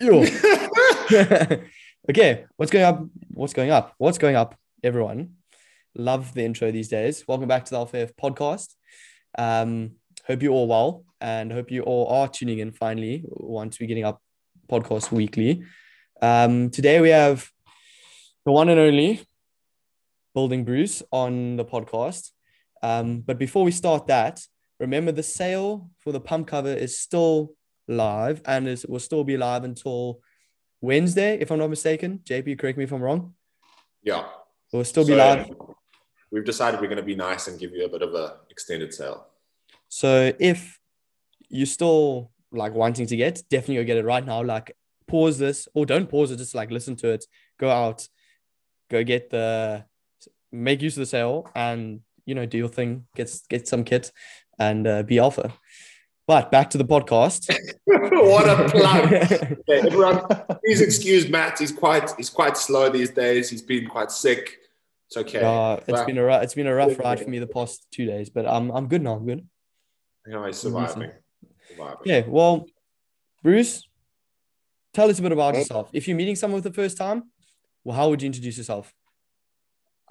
Okay, what's going up? What's going up? What's going up, everyone? Love the intro these days. Welcome back to the Alpha F podcast. Um, hope you're all well and hope you all are tuning in finally once we're getting up podcast weekly. Um, today we have the one and only Building Bruce on the podcast. Um, but before we start that, remember the sale for the pump cover is still live and it will still be live until Wednesday, if I'm not mistaken. JP, correct me if I'm wrong. Yeah. It will still be So, live. We've decided we're going to be nice and give you a bit of a extended sale. So if you're still like wanting to get, definitely go get it right now. Like pause this or don't pause it, just like listen to it, go out, go get the make use of the sale and you know do your thing, get get some kit and uh, be alpha. But back to the podcast. what a plug! Okay, everyone, please excuse Matt. He's quite he's quite slow these days. He's been quite sick. It's okay. Uh, it's But, been a ru- it's been a rough ride for me the past two days, but I'm I'm good now. I'm good. you know, he's surviving. surviving. Yeah. Well, Bruce, tell us a bit about yourself. If you're meeting someone for the first time, well, how would you introduce yourself?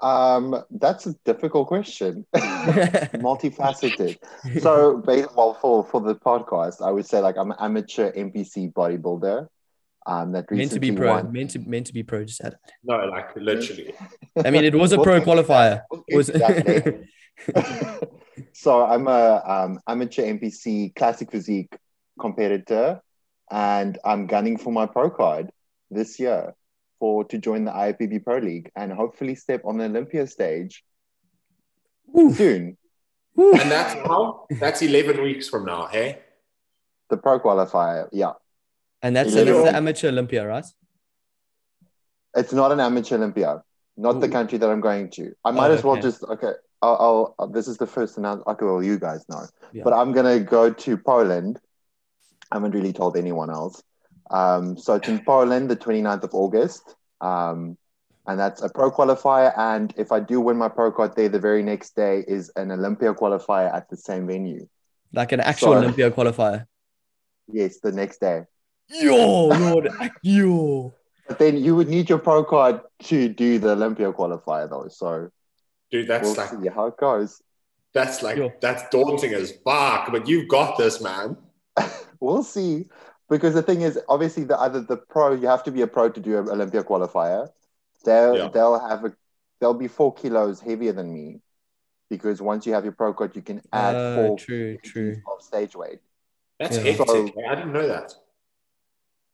Um, that's a difficult question. Multifaceted. So, ba- well, for for the podcast, I would say like I'm an amateur NPC bodybuilder. Um, that meant to be pro. won. Meant to meant to be pro. Just said. No, like literally. I mean, it was a pro qualifier. Was Exactly. so I'm a um, amateur NPC classic physique competitor, and I'm gunning for my pro card this year for to join the IFBB Pro League and hopefully step on the Olympia stage Woo, soon. woo. And that's how that's 11 weeks from now, hey? The pro qualifier, yeah. and that's, Yeah. that's the amateur Olympia, right? It's not an amateur Olympia, not the country that I'm going to. I might Oh, as well okay. just okay. I'll, I'll this is the first announcement. Okay, well, you guys know, Yeah. but I'm gonna go to Poland. I haven't really told anyone else. Um, so it's in Poland, the 29th of August, um, and that's a pro qualifier. And if I do win my pro card there, the very next day is an Olympia qualifier at the same venue. Like an actual Sorry. Olympia qualifier. Yes, the next day. Yo, Lord, yo. But then you would need your pro card to do the Olympia qualifier, though. So Dude, that's we'll like see how it goes. that's like Yo. that's daunting as fuck. But you've got this, man. We'll see. Because the thing is, obviously, the other the pro, you have to be a pro to do an Olympia qualifier. They'll Yeah. they'll have a they'll be four kilos heavier than me, because once you have your pro card, you can add Uh, four true, true. of stage weight. That's Yeah. hectic. So- I didn't know that.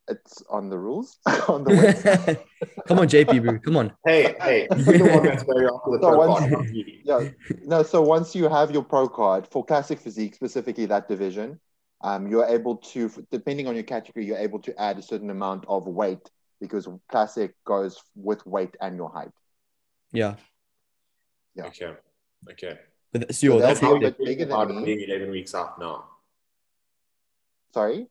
It's on the rules on the website. Come on, JP, bro. Come on. Hey, hey, you're the one that's very after the So pro once- card, yeah. No, so once you have your pro card for classic physique, specifically that division, um, you're able to, depending on your category, you're able to add a certain amount of weight because classic goes with weight and your height. Yeah. Yeah. Okay. Okay. But that's, yo, So that's that's- How are you bit bigger than me. being 11 weeks out now? Sorry.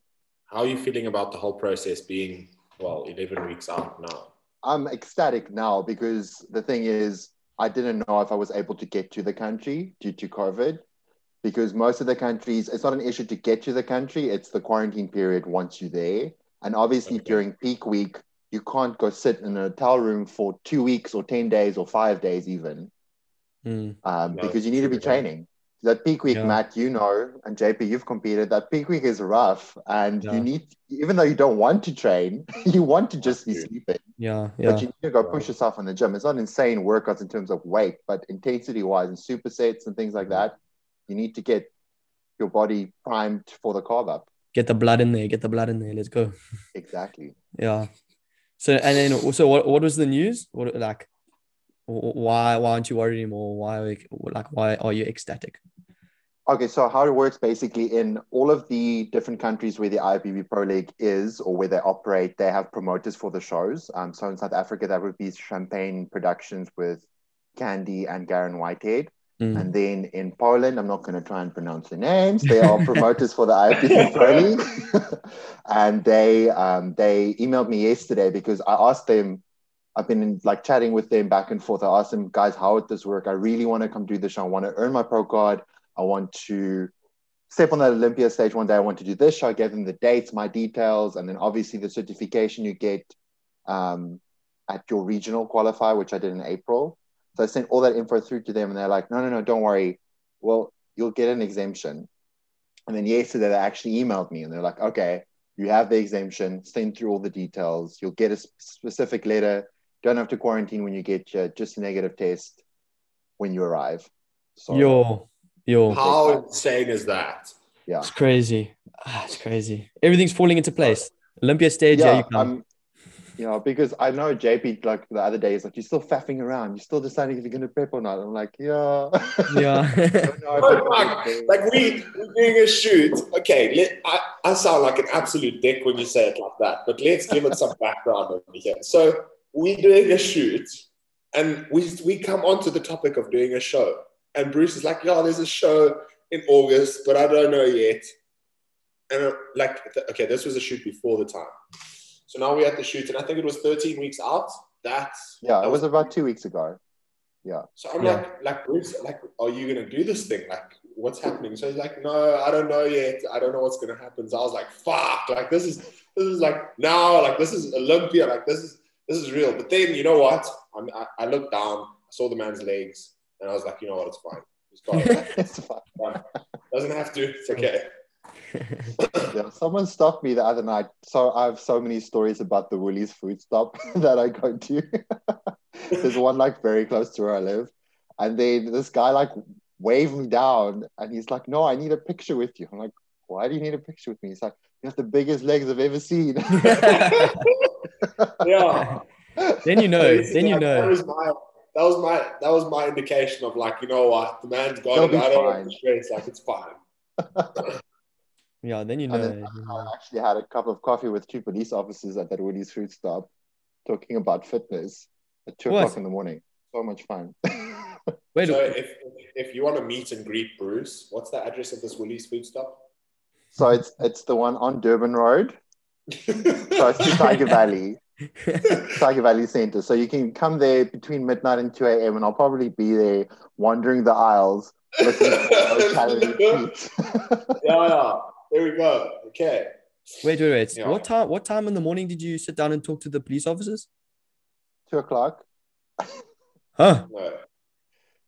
How are you feeling about the whole process being, well, 11 weeks out now? I'm ecstatic now because the thing is, I didn't know if I was able to get to the country due to COVID. Because most of the countries, it's not an issue to get to the country, it's the quarantine period once you're there. And obviously, Okay. during peak week, you can't go sit in a hotel room for two weeks or 10 days or five days, even, Mm. um, No, because you need to be true, yeah. training. That peak week, Yeah. Matt, you know, and JP, you've competed. That peak week is rough. And Yeah. you need, even though you don't want to train, you want to just be sleeping Yeah, yeah. but you need to go push yourself in the gym. It's not insane workouts in terms of weight, but intensity wise and supersets and things like that, you need to get your body primed for the carb up. Get the blood in there. Get the blood in there. Let's go. Exactly. Yeah. So and then also, what what was the news? What like, why why aren't you worried anymore? Why are you- like why are you ecstatic? Okay, so how it works basically in all of the different countries where the IFBB Pro League is or where they operate, they have promoters for the shows. Um, so in South Africa, that would be Champagne Productions with Candy and Garen Whitehead. Mm. And then in Poland, I'm not going to try and pronounce the names. They are promoters for the IFBB Pro League, and they um, they emailed me yesterday because I asked them. I've been in, like chatting with them back and forth. I asked them, guys, how would this work? I really want to come do this show. I want to earn my pro card. I want to step on that Olympia stage one day. I want to do this show. I gave them the dates, my details, and then obviously the certification you get um, at your regional qualifier, which I did in April. So I sent all that info through to them, and they're like, "No, no, no, don't worry. Well, you'll get an exemption." And then yesterday they actually emailed me, and they're like, "Okay, you have the exemption. Send through all the details. You'll get a specific letter. Don't have to quarantine when you get here. Just a negative test when you arrive." So, yo, yo, how insane is that? Yeah, it's crazy. Ah, it's crazy. Everything's falling into place. Olympia stage, yeah, yeah you come you know, because I know JP like the other day is like, you're still faffing around, you're still deciding if you're gonna prep or not. I'm like, yeah, yeah. like we we're doing a shoot. Okay, let, I, I sound like an absolute dick when you say it like that, but let's give it some background over here. So we're doing a shoot, and we we come onto the topic of doing a show, and Bruce is like, yeah, there's a show in August, but I don't know yet. And uh, like, okay, this was a shoot before the time. So now we had the shoot, and I think it was 13 weeks out. That's yeah, that it was, was about two weeks ago. Yeah. So I'm yeah. like, like Bruce, like, are you gonna do this thing? Like, what's happening? So he's like, no, I don't know yet. I don't know what's gonna happen. So I was like, fuck, like this is this is like now, like this is Olympia, like this is this is real. But then you know what? I'm, I, I looked down, I saw the man's legs, and I was like, you know what? It's fine. It's fine. it's fine. Doesn't have to. It's okay. yeah, someone stopped me the other night. So I have so many stories about the Woolies food stop that I go to. There's one like very close to where I live, and then this guy like waved me down, and he's like, "No, I need a picture with you." I'm like, "Why do you need a picture with me?" He's like, "You have the biggest legs I've ever seen." yeah. Then you know. then you know. That was my that was my that was my indication of like, you know what, the man's got it. I don't want to. Like it's fine. Yeah, then you know. Then I actually had a cup of coffee with two police officers at that Woolies food stop talking about fitness at two what? o'clock in the morning. So much fun. Wait, so if, if you want to meet and greet Bruce, what's the address of this Woolies food stop? So it's it's the one on Durban Road. so it's the Tyger Valley. Tyger Valley Center. So you can come there between midnight and 2 a.m. and I'll probably be there wandering the aisles looking for calorie yeah, yeah. There we go. Okay. Wait, wait, wait. Yeah. What time? What time in the morning did you sit down and talk to the police officers? Two o'clock. Huh? No.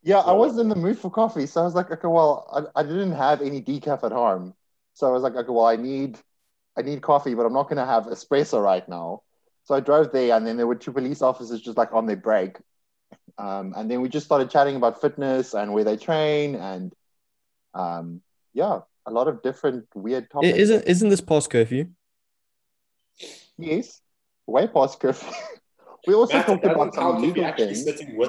Yeah, I wasn't in the mood for coffee, so I was like, okay, well, I, I didn't have any decaf at home, so I was like, okay, well, I need, I need coffee, but I'm not gonna have espresso right now. So I drove there, and then there were two police officers just like on their break, um, and then we just started chatting about fitness and where they train, and um, yeah, a lot of different weird topics. Isn't isn't this past curfew? Yes, way past curfew. we also Matt, talked about some legal things,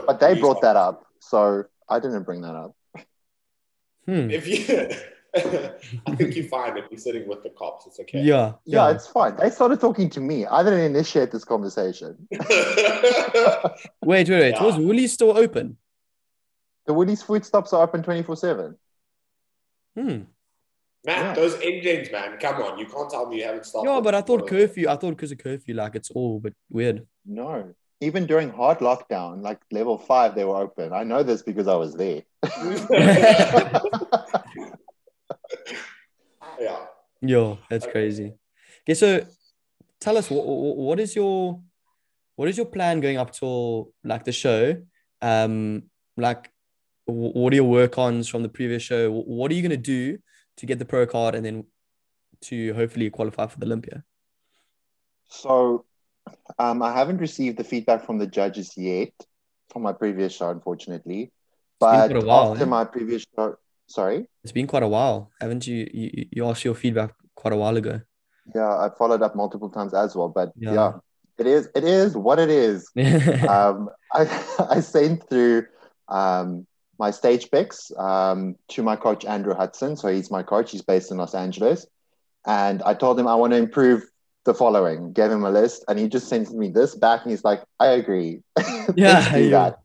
but they brought that up, so I didn't bring that up. Hmm. If you, I think you're fine if you're sitting with the cops. It's okay. Yeah, yeah, yeah, it's fine. They started talking to me. I didn't initiate this conversation. wait, wait, wait. Yeah. Was Woolies still open? The Woolies food stops are open twenty four seven. Hmm. Matt, yeah. those engines, man. Come on, you can't tell me you haven't stopped. Yeah, but I thought curfew. I thought because of curfew, like it's all but weird. No, even during hard lockdown, like level five, they were open. I know this because I was there. yeah. Yo, that's crazy. Okay, so tell us what what is your what is your plan going up to like the show? Um, like what are your work ons from the previous show? What are you gonna do to get the pro card and then to hopefully qualify for the Olympia? So um, I haven't received the feedback from the judges yet from my previous show, unfortunately. But while, after eh? my previous show, sorry, it's been quite a while, haven't you? You, you asked your feedback quite a while ago. Yeah, I followed up multiple times as well, but yeah, yeah it is it is what it is. um, I I sent through um, my stage pics um, to my coach Andrew Hudson. So he's my coach. He's based in Los Angeles, and I told him I want to improve the following. Gave him a list, and he just sent me this back, and he's like, "I agree. Yeah, do that."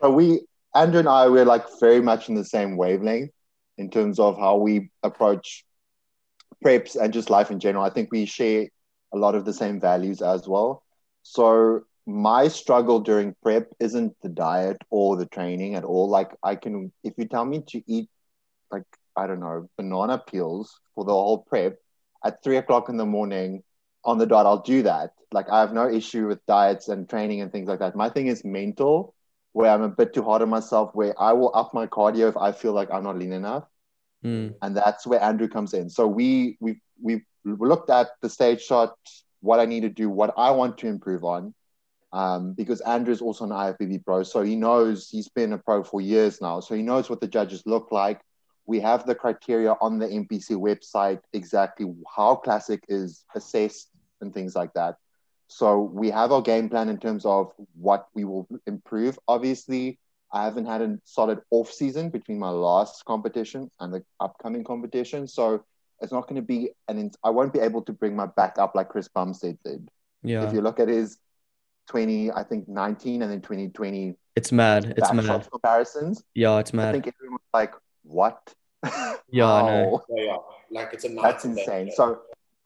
so we, Andrew and I, we're like very much in the same wavelength in terms of how we approach preps and just life in general. I think we share a lot of the same values as well. So my struggle during prep isn't the diet or the training at all. Like I can, if you tell me to eat like I don't know, banana peels for the whole prep at three o'clock in the morning on the dot, I'll do that. Like I have no issue with diets and training and things like that. My thing is mental, where I'm a bit too hard on myself, where I will up my cardio if I feel like I'm not lean enough. Mm. And that's where Andrew comes in. So we we we looked at the stage shot, what I need to do, what I want to improve on. Um, because Andrew's also an IFBB pro, so he knows he's been a pro for years now, so he knows what the judges look like. We have the criteria on the NPC website exactly how classic is assessed and things like that. So we have our game plan in terms of what we will improve. Obviously, I haven't had a solid off season between my last competition and the upcoming competition, so it's not going to be an. I won't be able to bring my back up like Chris Bumstead did. Yeah. If you look at his 20, I think 19 and then 2020 It's mad. It's mad. comparisons, Yeah, it's mad. I mad. think everyone's like, what? Yeah, I know. Yeah, yeah. Like it's a night That's and day. insane. So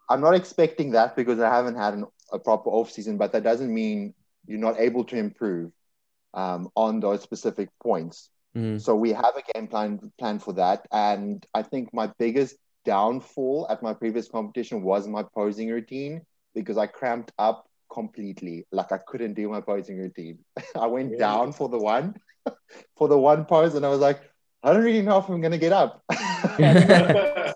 I'm not expecting that because I haven't had an, a proper off season, but that doesn't mean you're not able to improve um, on those specific points. Mm. So we have a game plan plan for that, and I think my biggest downfall at my previous competition was my posing routine because I cramped up completely. Like I couldn't do my posing routine. I went Really? down for the one, for the one pose, and I was like, I don't really know if I'm gonna get up. I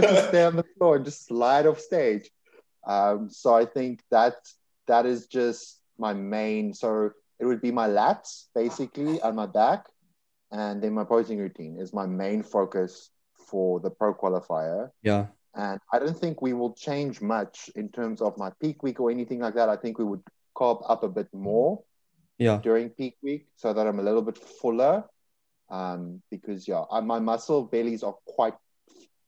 just stay on the floor and just slide off stage. Um, so I think that that is just my main. So it would be my lats basically and my back, and then my posing routine is my main focus for the pro qualifier. Yeah. And I don't think we will change much in terms of my peak week or anything like that. I think we would carb up a bit more Yeah. during peak week so that I'm a little bit fuller. Um, because yeah, uh, my muscle bellies are quite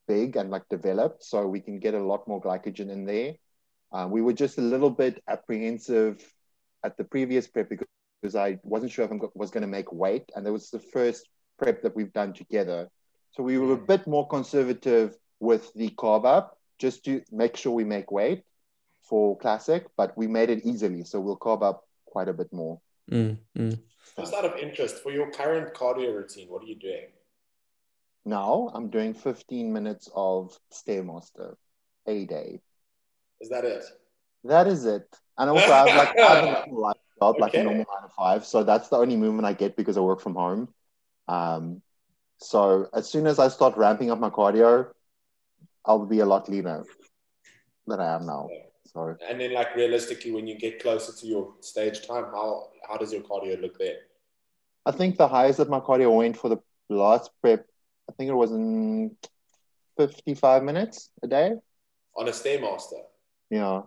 big and like developed, so we can get a lot more glycogen in there. Uh, we were just a little bit apprehensive at the previous prep because, because I wasn't sure if I was going to make weight, and that was the first prep that we've done together. So we were a bit more conservative with the carb up, just to make sure we make weight for classic, but we made it easily, so we'll carb up quite a bit more. Mm. Mm. Just out of interest, for your current cardio routine, what are you doing? Now I'm doing 15 minutes of Stairmaster a day. Is that it? That is it. And also I have like I have a normal life job, like a normal nine to five. So that's the only movement I get because I work from home. Um, so as soon as I start ramping up my cardio, I'll be a lot leaner than I am now. So And then, like realistically, when you get closer to your stage time, how how does your cardio look there? I think the highest that my cardio went for the last prep, I think it was in 55 minutes a day. On a stairmaster, Yeah.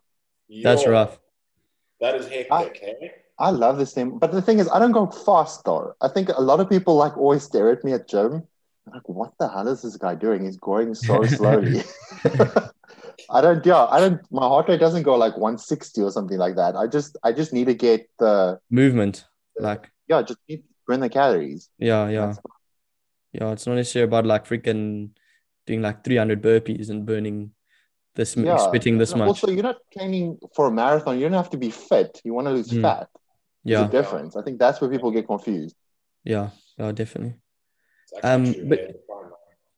That's rough. That is hectic, hey? I love this thing. But the thing is, I don't go fast though. I think a lot of people like always stare at me at gym. Like, what the hell is this guy doing? He's going so slowly. I don't, yeah, I don't, my heart rate doesn't go like 160 or something like that. I just, I just need to get the, Movement. Like, yeah, just need to burn the calories. yeah, yeah. Yeah. It's not necessarily about like freaking doing like 300 burpees and burning this, Yeah. spitting this much. Also, you're not training for a marathon. You don't have to be fit. You want to lose Mm. fat. There's Yeah. a difference. I think that's where people get confused. Yeah. Yeah, definitely. It's actually Um, but-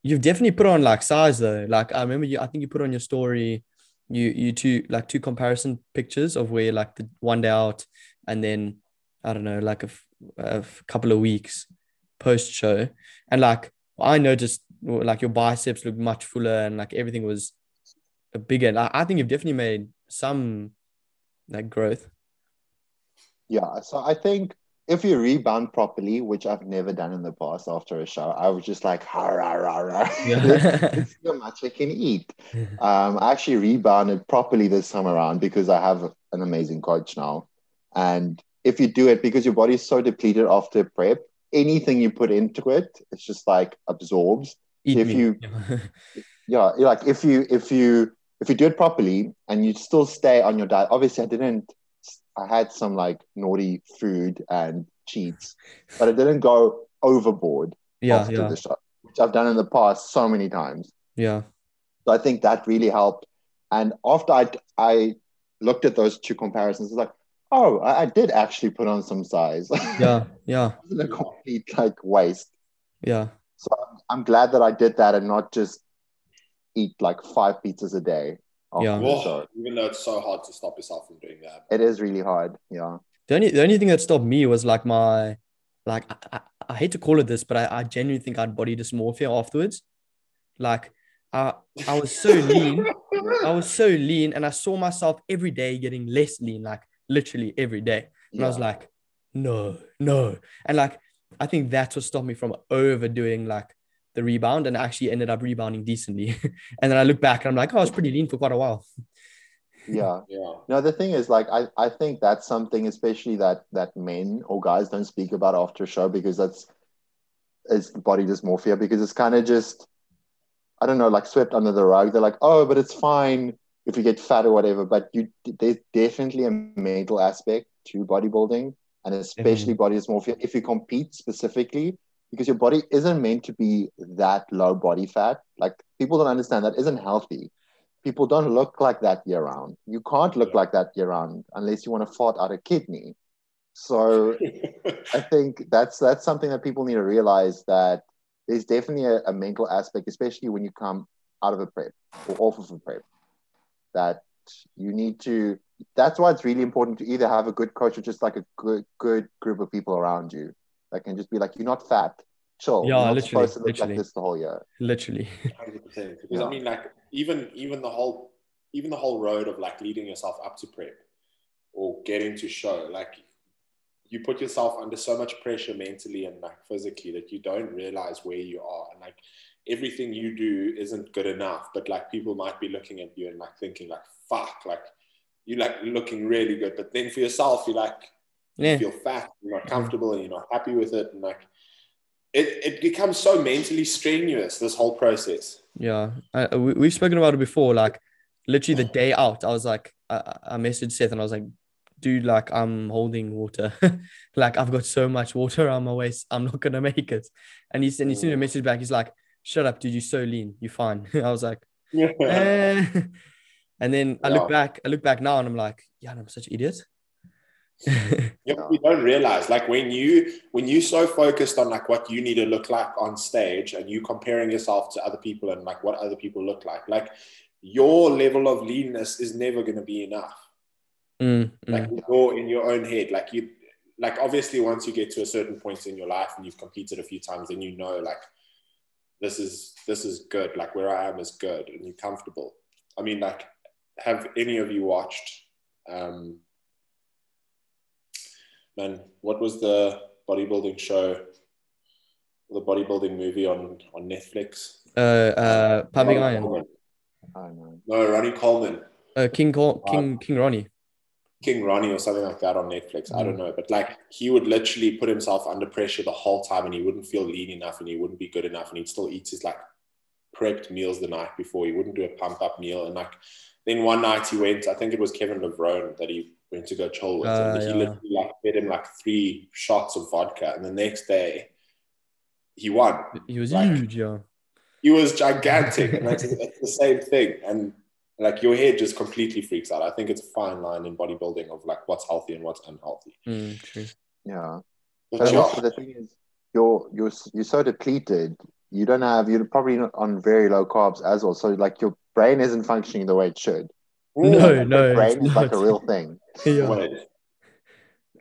You've definitely put on like size though. Like I remember you, I think you put on your story, you you two like two comparison pictures of where like the one day out and then I don't know like a, f- a f- couple of weeks post show, and like I noticed like your biceps looked much fuller and like everything was bigger. Like, I think you've definitely made some like growth. Yeah, so I think if you rebound properly, which I've never done in the past after a show, I was just like, ha, rah, rah, rah. Yeah. How much I can eat. Um, I actually rebounded properly this time around because I have an amazing coach now. And if you do it because your body is so depleted after prep, anything you put into it, it's just like absorbs. Eat If me. you- Yeah, like if you if you if you do it properly and you still stay on your diet. Obviously, I didn't. I had some like naughty food and cheats, but I didn't go overboard yeah, after yeah, the show, which I've done in the past so many times. yeah, So I think that really helped. And after I I looked at those two comparisons, it's like, oh, I, I did actually put on some size. yeah, yeah, a complete like waste. yeah. So I'm glad that I did that and not just eat like five pizzas a day. After Yeah. the Whoa, show. even though it's so hard to stop yourself from doing that. It is really hard. Yeah. The only the only thing that stopped me was like my like I, I, I hate to call it this, but I, I genuinely think I had body dysmorphia afterwards. Like I I was so lean. I was so lean and I saw myself every day getting less lean, like literally every day. And I was like, no, no. And like I think that's what stopped me from overdoing like the rebound and actually ended up rebounding decently. and then I look back and I'm like, oh, I was pretty lean for quite a while. yeah. Yeah. No, the thing is, like, I, I think that's something, especially that that men or guys don't speak about after a show because that's it's body dysmorphia because it's kind of just, I don't know, like swept under the rug. They're like, oh, but it's fine if you get fat or whatever. But you, there's definitely a mental aspect to bodybuilding and especially body dysmorphia if you compete specifically because your body isn't meant to be that low body fat. Like people don't understand that isn't healthy people don't look like that year round. You can't look like that year round unless you want to fart out a kidney. So I think that's that's something that people need to realize that there's definitely a, a mental aspect, especially when you come out of a prep or off of a prep, that you need to. That's why it's really important to either have a good coach or just like a good good group of people around you that can just be like, you're not fat, chill. Yeah, you're literally, supposed to look literally. like this the whole year. Literally. Hundred percent. Because Yeah. I mean, like even even the whole even the whole road of like leading yourself up to prep or getting to show, like you put yourself under so much pressure mentally and like physically that you don't realize where you are and like everything you do isn't good enough. But like people might be looking at you and like thinking like fuck, like you're like looking really good. But then for yourself, you're like Yeah. feel fat, you're not comfortable, and you're not happy with it, and like it, it becomes so mentally strenuous. This whole process. Yeah, I, we, we've spoken about it before. Like, literally the day out, I was like, I, I messaged Seth and I was like, dude, like, I'm holding water. like, I've got so much water on my waist. I'm not going to make it. And he sent, he sent a message back. He's like, shut up, dude. You're so lean. You're fine. I was like, Yeah. eh. And then I look back, I look back now and I'm like, yeah, I'm such an idiot. You don't realize like when you when you so focused on like what you need to look like on stage and you comparing yourself to other people and like what other people look like like your level of leanness is never going to be enough Mm, mm. like you're in your own head like you like obviously once you get to a certain point in your life and you've competed a few times then you know like this is this is good like where i am is good and you're comfortable i mean like have any of you watched um man what was the bodybuilding show the bodybuilding movie on on netflix uh, uh, Pumping Ronnie Iron. Coleman. I don't know. no ronnie coleman Uh, King, Col- King, King Ronnie. King Ronnie or something like that on Netflix. I don't Mm. know. But like he would literally put himself under pressure the whole time and he wouldn't feel lean enough and he wouldn't be good enough and he'd still eat his like prepped meals the night before. He wouldn't do a pump up meal. And like then one night he went, I think it was Kevin Levrone that he went to go chill with. Uh, and he yeah. literally like fed him like three shots of vodka. And the next day he won. He was Like- huge, yeah. He was gigantic. and it's, it's the same thing. And like your head just completely freaks out. I think it's a fine line in bodybuilding of like what's healthy and what's unhealthy. Mm, true. Yeah. But But also the thing is, you're you're you're so depleted. You don't have. You're probably not on very low carbs as well. So like your brain isn't functioning the way it should. No, Like, no, brain it's is like a real thing. Yeah. No way.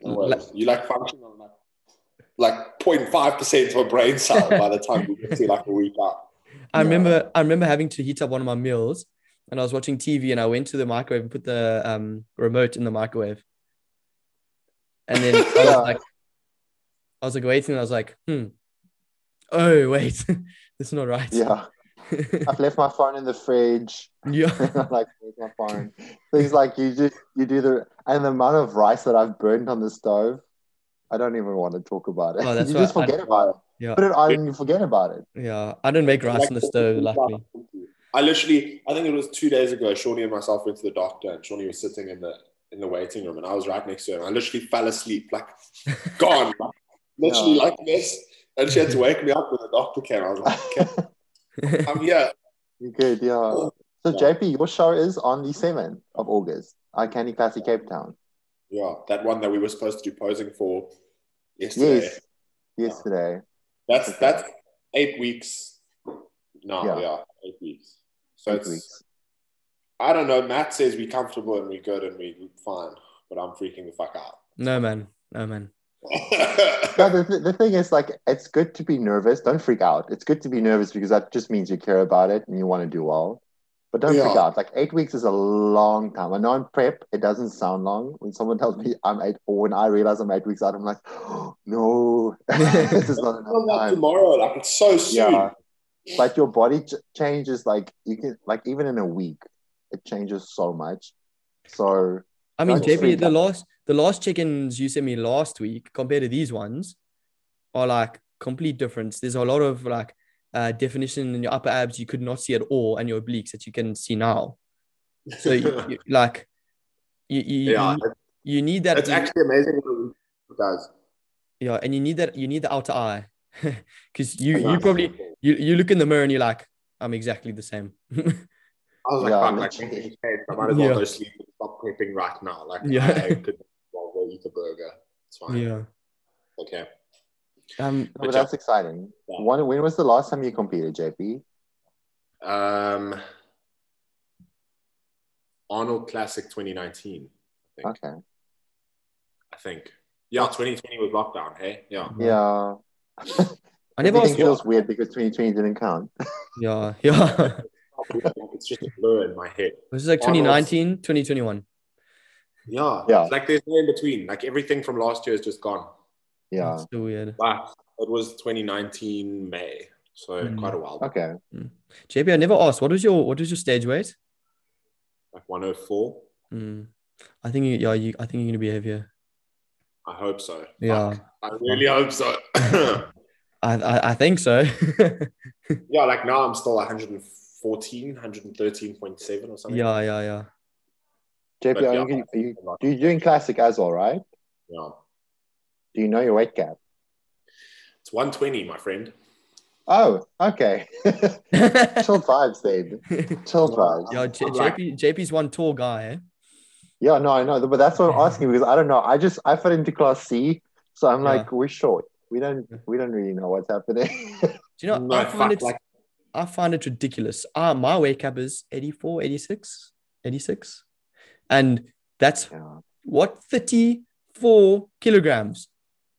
Like- you like function on like like 0.5 percent of a brain cell by the time you get to like a week out. I Yeah. remember I remember having to heat up one of my meals and I was watching TV and I went to the microwave and put the um, remote in the microwave. And then I was like I was like waiting and I was like, hmm. Oh wait, that's not right. Yeah. I've left my phone in the fridge. yeah. I'm like, where's my phone? Things like you just you do the and the amount of rice that I've burned on the stove. I don't even want to talk about it. Oh, that's you why just I- forget about it. Yeah. Put it on and you forget about it. Yeah. I didn't make rice Like, on the stove, luckily. I literally, I think it was two days ago. Shawnee and myself went to the doctor, and Shawnee was sitting in the in the waiting room, and I was right next to her. And I literally fell asleep, like gone, like, literally Yeah. like this. And she had to wake me up when the doctor came. I was like, okay, I'm here. You're good, yeah. Oh, so Yeah. JP, your show is on the seventh of August. Iconic Classic Cape Town. Yeah, that one that we were supposed to do posing for yesterday. Yes. Yesterday. That's that's eight weeks No, Yeah. yeah, eight weeks. So Eight it's weeks. I don't know. Matt says we're comfortable and we're good and we're fine, but I'm freaking the fuck out. No man, no man. No, the, th- the thing is, like, it's good to be nervous. Don't freak out. It's good to be nervous because that just means you care about it and you want to do well. But don't freak out. Like, eight weeks is a long time. I know in prep, it doesn't sound long. When someone tells me I'm eight, or when I realize I'm eight weeks out, I'm like, no, this is not Oh, enough time. tomorrow, like it's so soon. Yeah. But your body ch- changes, like, you can, like, even in a week, it changes so much. So, I mean, JP, the out. last the last check-ins you sent me last week compared to these ones are like complete difference. There's a lot of like uh, definition in your upper abs you could not see at all, and your obliques that you can see now. So you, you- like you you, yeah, you, you need that. it's actually amazing what it does. yeah, and you need that. You need the outer eye because you you probably you, you look in the mirror and you're like, I'm exactly the same. I was like, Yeah, fuck, like, literally. making sense. I might as well Yeah. go sleep and stop prepping right now. Like, Yeah. I could well, go eat a burger. It's fine. yeah. Okay. Um. no, but job. that's exciting. Yeah. When, when was the last time you competed, JP? Um, Arnold Classic 2019. I think. Okay. I think. Yeah, 2020 was lockdown. Hey, yeah. Yeah. I never Everything feels weird because 2020 didn't count. Yeah. Yeah. it's just a blur in my head. This is like Arnold's- 2019, 2021. Yeah, Yeah. It's like there's no in between. Like everything from last year is just gone. Yeah. It's so weird. But it was 2019 May, so Mm. quite a while. Okay. JP, I never asked. What was your what was your stage weight? Like 104. Mm. I think you, yeah, you, I think you're gonna be heavier. I hope so. Yeah. Fuck. I really hope so. I, I, I think so. yeah, like now I'm still 114, 113.7 or something. yeah, yeah, yeah. JP, But are yeah. you, are you, you're doing classic as well, right? Yeah. Do you know your weight cap? It's 120, my friend. Oh, okay. Chill vibes, then. Chill vibes. yeah, J- I'm like- JP, JP's one tall guy. Eh? Yeah, no, I know, but that's what I'm asking because I don't know. I just I fit into class C, so I'm Yeah. like, we're short. We don't we don't really know what's happening. Do you know? No, I find it. like- I find it ridiculous. Ah, my weight cap is 84, 86, 86, and that's yeah. what 34 kilograms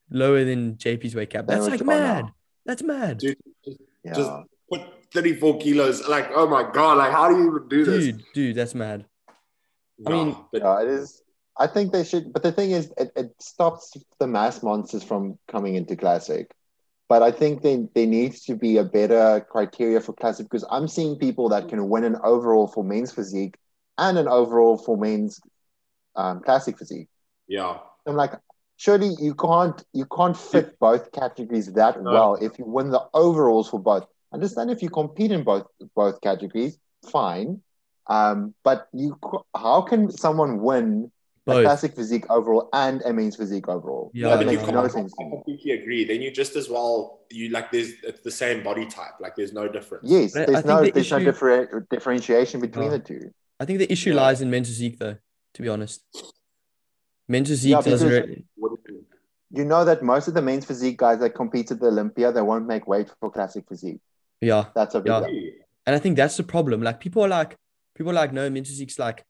lower than JP's weight cap. That's what like mad. now. That's mad, Dude, just, Yeah. just put 34 kilos. Like, oh my God, like, how do you even do this? dude. Dude, that's mad. I mean- but yeah, it is. I think they should, but the thing is, it, it stops the mass monsters from coming into classic. But I think there, there needs to be a better criteria for classic because I'm seeing people that can win an overall for men's physique and an overall for men's um, classic physique. yeah. I'm like, surely you can't you can't fit both categories that No. well if you win the overalls for both. Understand if you compete in both both categories, fine. Um, but you how can someone win a classic physique overall and a men's physique overall? Yeah, that but you makes no, no can't- sense to I completely agree. Then you just as well, you like, there's it's the same body type. Like, there's no difference. Yes, But I there's no the there's no differ- differentiation between No. the two. I think the issue Yeah. lies in men's physique, though. To be honest, men's physique Yeah, doesn't. Really, you- You know that most of the men's physique guys that compete at the Olympia, they won't make weight for classic physique. yeah, That's a big Yeah. and I think that's the problem. Like people are like, people are like, no, men's physique's like,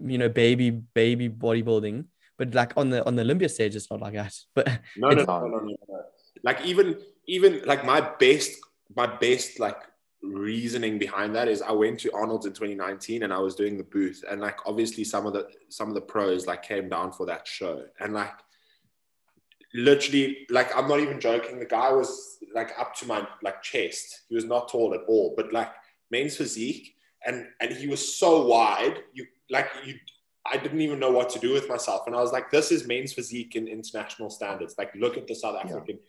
you know, baby, baby bodybuilding. But like on the on the Olympia stage, it's not like that. But No, no, no, no, no, no. Like even even like my best my best like reasoning behind that is I went to Arnold's in 2019 and I was doing the booth and like obviously some of the some of the pros like came down for that show and like literally like I'm not even joking the guy was like up to my like chest he was not tall at all but like men's physique and and he was so wide you like you I didn't even know what to do with myself. And I was like, this is men's physique in international standards. Like, look at the South African. Like,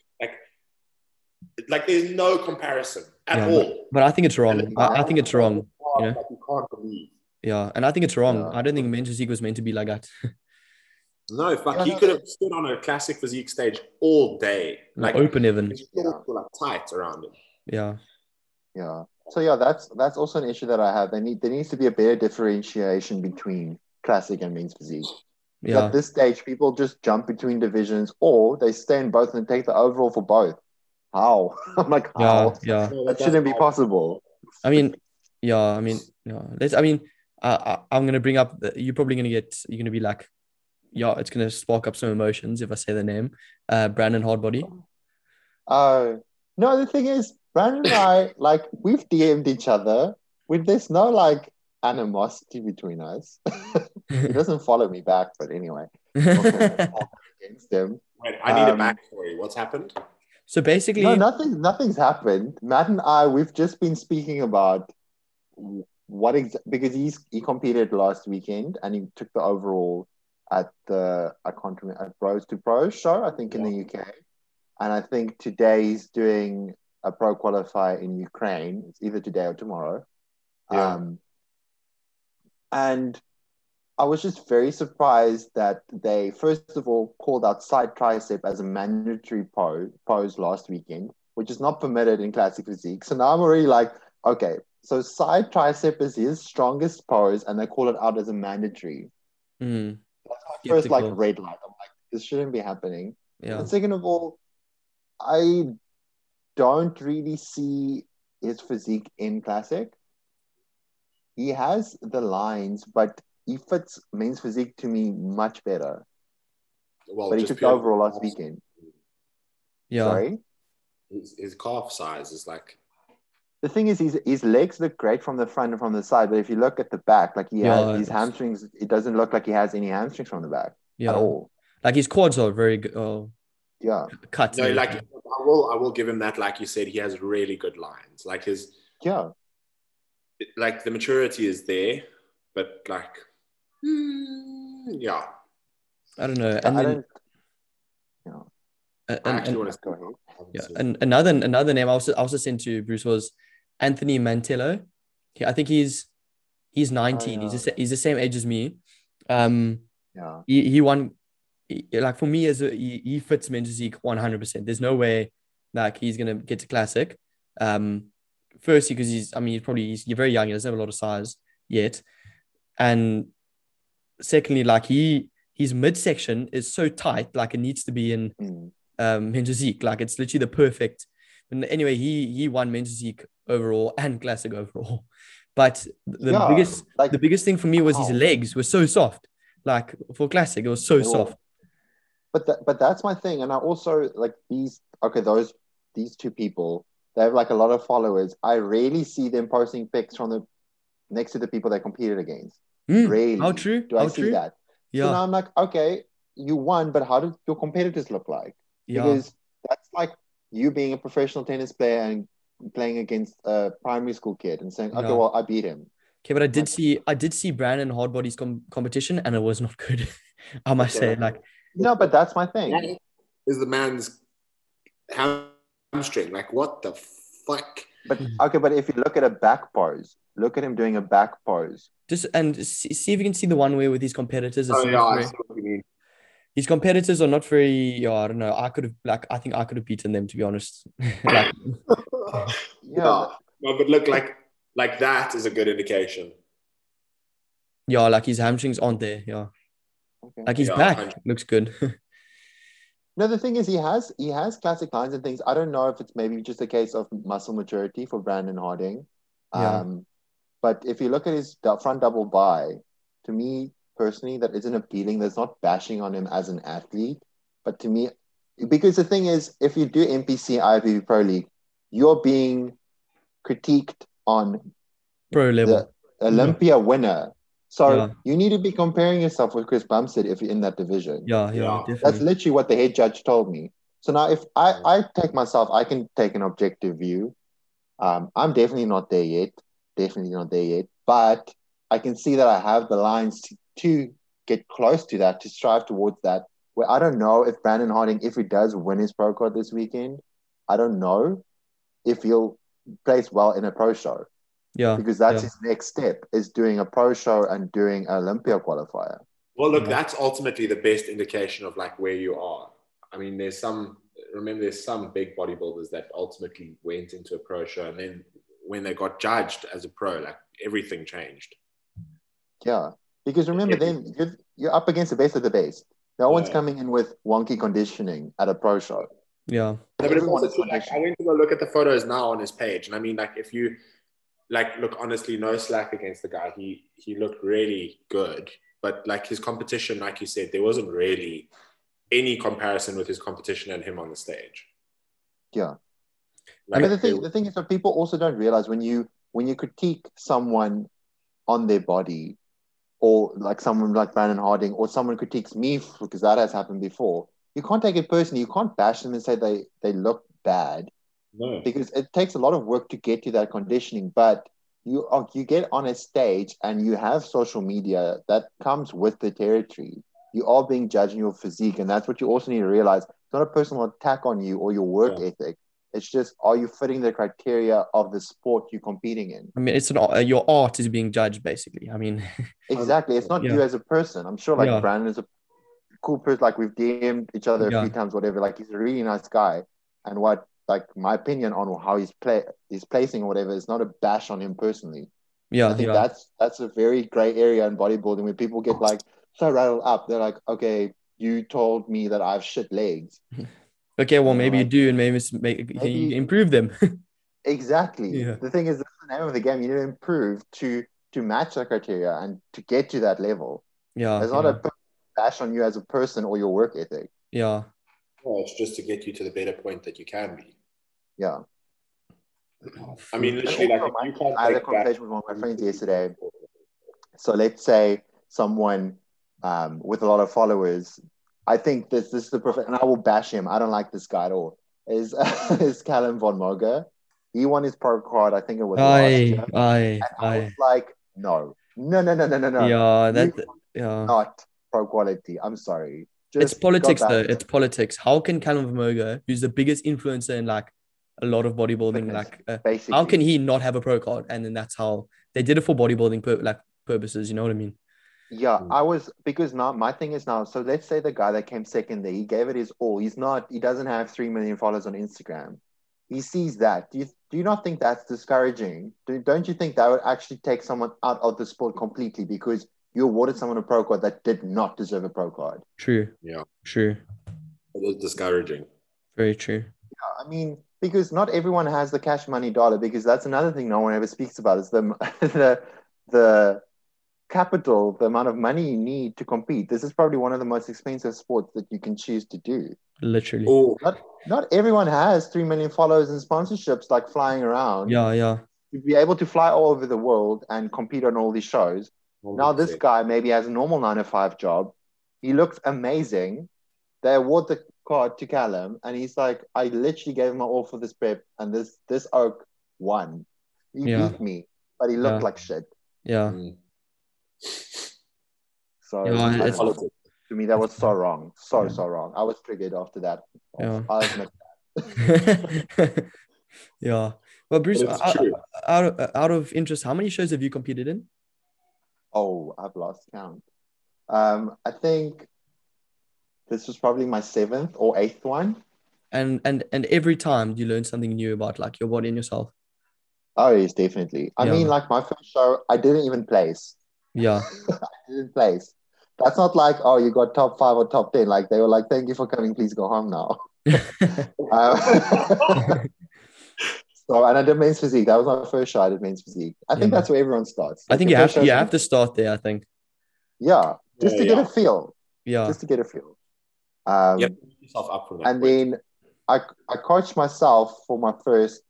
like there's no comparison at Yeah, all. but I think it's wrong. I, I think it's wrong. you know? Like, you can't believe. Yeah, and I think it's wrong. Yeah. I don't think men's physique was meant to be like that. No, fuck, Yeah, he no, could have stood on a classic physique stage all day. Like Like, open even. his shorts were like tight around him. Yeah, Yeah. So yeah, that's that's also an issue that I have. There need there needs to be a better differentiation between classic and men's physique. yeah, At this stage, people just jump between divisions, or they stay in both and take the overall for both. How? I'm like, Yeah, how? yeah. No, That shouldn't be possible. I mean, yeah. I mean, yeah. Let's. I mean, uh, I, I'm gonna bring up. The, you're probably gonna get. You're gonna be like, yeah. It's gonna spark up some emotions if I say the name. Uh, Brandon Harding. Uh, no, the thing is, Brandon and I, like, we've DM'd each other. With there's no like animosity between us. he doesn't follow me back, but anyway, against him. Wait, I need Um, a backstory. What's happened? So basically, No, nothing. Nothing's happened. Matt and I, we've just been speaking about what ex- because he's he competed last weekend and he took the overall at the I can't remember at Bros to Pros show I think in the UK, and I think today he's doing a pro qualifier in Ukraine. It's either today or tomorrow. Yeah. Um, and I was just very surprised that they first of all called out side tricep as a mandatory pose, pose last weekend, which is not permitted in classic physique. So now I'm already like, okay, so side tricep is his strongest pose, and they call it out as a mandatory. Mm, That's my first like red light. I'm like, this shouldn't be happening. yeah. And second of all, I don't really see his physique in classic. He has the lines, but he fits men's physique to me much better. Well, But he took the pure- overall last weekend. Yeah. Sorry. His, his calf size is like The thing is, his, his legs look great from the front and from the side, but if you look at the back, like he Yeah, has his hamstrings, it doesn't look like he has any hamstrings from the back Yeah. at all. Like his quads are very good. Oh, uh, Yeah, cut. no, like I will I will give him that. Like you said, he has really good lines. Like his yeah. like the maturity is there, but like mm, yeah. I don't know. And I then don't. And, and- actually want to go ahead. Yeah, and another another name I also I also sent to Bruce was Anthony Mantello. He, I think he's he's 19. He's the, yeah. sa- he's the same age as me. Um, Yeah, he, he won. he- like for me, as a, he, he fits men's physique 100. percent There's no way like he's gonna get to classic. Um, firstly because he's I mean he's probably he's, you're very young. He doesn't have a lot of size yet, and secondly like he his midsection is so tight like it needs to be in Mm. um men's physique. Like it's literally the perfect. And anyway, he he won men's physique overall and classic overall. But the Yeah, biggest like the biggest thing for me was his legs were so soft. Like for classic, it was so were- soft. but that, but that's my thing, and I also like these. Okay, those these two people, they have like a lot of followers. I rarely see them posting pics from the next to the people they competed against. Mm, Really, How true? do I How see true? that? So Yeah, now I'm like, okay, you won, but how did your competitors look like? yeah, Because that's like you being a professional tennis player and playing against a primary school kid and saying, okay, Yeah. well, I beat him. okay. But I did see I did see Brandon Harding's com- competition, and it was not good. I must say, like No, but that's my thing. That is the man's hamstring. Like what the fuck? But Mhm. okay, but if you look at a back pose, look at him doing a back pose. just and see, see if you can see the one way with his competitors. Oh yeah, I very- see what you mean. his competitors are not very. Yeah, I don't know. I could have like I think I could have beaten them to be honest. like Yeah, Yeah. No, but look like like that is a good indication. yeah, like his hamstrings aren't there. Yeah, okay. like his Yeah, back I- looks good. No, the thing is, he has he has classic lines and things. I don't know if it's maybe just a case of muscle maturity for Brandon Harding. Yeah. Um, but if you look at his front double bi, to me personally, that isn't appealing. That's not bashing on him as an athlete, but to me, because the thing is, if you do NPC IFBB Pro League, you're being critiqued on Pro level. the Olympia winner. So Yeah. you need to be comparing yourself with Chris Bumstead if you're in that division. Yeah, yeah, Yeah. definitely. That's literally what the head judge told me. So now, if I, I take myself, I can take an objective view. Um, I'm definitely not there yet. Definitely not there yet. But I can see that I have the lines to, to get close to that, to strive towards that. Where I don't know if Brandon Harding, if he does win his pro card this weekend, I don't know if he'll place well in a pro show yeah, because that's yeah. his next step is doing a pro show and doing an Olympia qualifier. Well, look, Yeah. that's ultimately the best indication of like where you are. I mean, there's some remember there's some big bodybuilders that ultimately went into a pro show and then when they got judged as a pro, like everything changed. Yeah, because remember, Yeah. then you're, you're up against the best of the best. No one's coming in with wonky conditioning at a pro show. yeah. No, but it's also like, I went to go look at the photos now on his page, and I mean, like, if you like look honestly, no slack against the guy. He he looked really good, but like his competition, like you said, there wasn't really any comparison with his competition and him on the stage. Yeah. Like, but the thing, they- the thing is that people also don't realize when you when you critique someone on their body, or like someone like Brandon Harding, or someone critiques me because that has happened before. You can't take it personally. You can't bash them and say they they look bad no. because it takes a lot of work to get to that conditioning. But you are, you get on a stage and you have social media that comes with the territory. You are being judged in your physique, and that's what you also need to realize. It's not a personal attack on you or your work Yeah. ethic. It's just are you fitting the criteria of the sport you're competing in? I mean, it's an uh, your art is being judged basically. I mean, Exactly. It's not Yeah. you as a person. I'm sure like Yeah. Brandon is a cool person. Like we've DM'd each other a few times, whatever. Like he's a really nice guy. And what like my opinion on how he's play he's placing or whatever is not a bash on him personally. yeah, I think yeah, that's that's a very gray area in bodybuilding where people get like so rattled up. They're like, okay, you told me that I have shit legs. okay. Well, you know, maybe you like- do, and maybe it's make, you improve them. Exactly. Yeah. The thing is, that's the name of the game. You need to improve to to match that criteria and to get to that level. yeah, It's not yeah, a bash on you as a person or your work ethic. yeah, No, it's just to get you to the better point that you can be. Yeah. I mean, And literally, like also, if you can't I had a take back- conversation with one of my friends yesterday. So let's say someone um, with a lot of followers, I think this this is the perfect, and I will bash him. I don't like this guy at all. Is is Callum von Moger? He won his pro card. I think it was last aye, year. aye, And I aye. was like, no, no, no, no, no, no, no. Yeah, that, yeah. not pro quality. I'm sorry. It's Just go politics though. It's politics. How can Callum von Moger, who's the biggest influencer in like a lot of bodybuilding, Fitness, like uh, basically. how can he not have a pro card? And then that's how they did it for bodybuilding pur- like purposes. You know what I mean? Yeah, Mm. I was because now my thing is now. So let's say the guy that came second there, he gave it his all. He's not. He doesn't have three million followers on Instagram. He sees that. Do you do you not think that's discouraging? Do, don't you think that would actually take someone out of the sport completely because you awarded someone a pro card that did not deserve a pro card? True. Yeah. True. It is discouraging. Very true. Yeah, I mean, because not everyone has the cash money dollar. Because that's another thing no one ever speaks about is the the the capital, the amount of money you need to compete. This is probably one of the most expensive sports that you can choose to do. Literally. Oh, Not not everyone has three million followers and sponsorships like flying around. Yeah, yeah. To be able to fly all over the world and compete on all these shows. Now this guy maybe has a normal nine to five job. He looks amazing. They award the card to Callum, and he's like, I literally gave him my all for this prep, and this this oak won. He Yeah. beat me, but he looked Yeah. like shit. Yeah. Mm. So Yeah, I it's- don't to me, that was so wrong, so so wrong. I was triggered after that. Yeah. I admit. yeah. Well, Bruce, out, out, of, out of interest, how many shows have you competed in? Oh, I've lost count. Um, I think this was probably my seventh or eighth one. And and and every time you learn something new about like your body and yourself. Oh, yes, definitely. I Yeah. mean, like my first show, I didn't even place. Yeah. I didn't place. That's not like, oh, you got top five or top 10. Like, they were like, thank you for coming. Please go home now. Um, so, and I did men's physique. That was my first show. I did men's physique. I think Yeah. that's where everyone starts. I think the you have to, you have to start there, I think. Yeah, just Yeah, to get a feel. Yeah. Just to get a feel. Um, Yep. yourself up from that. and point. then I I coached myself for my first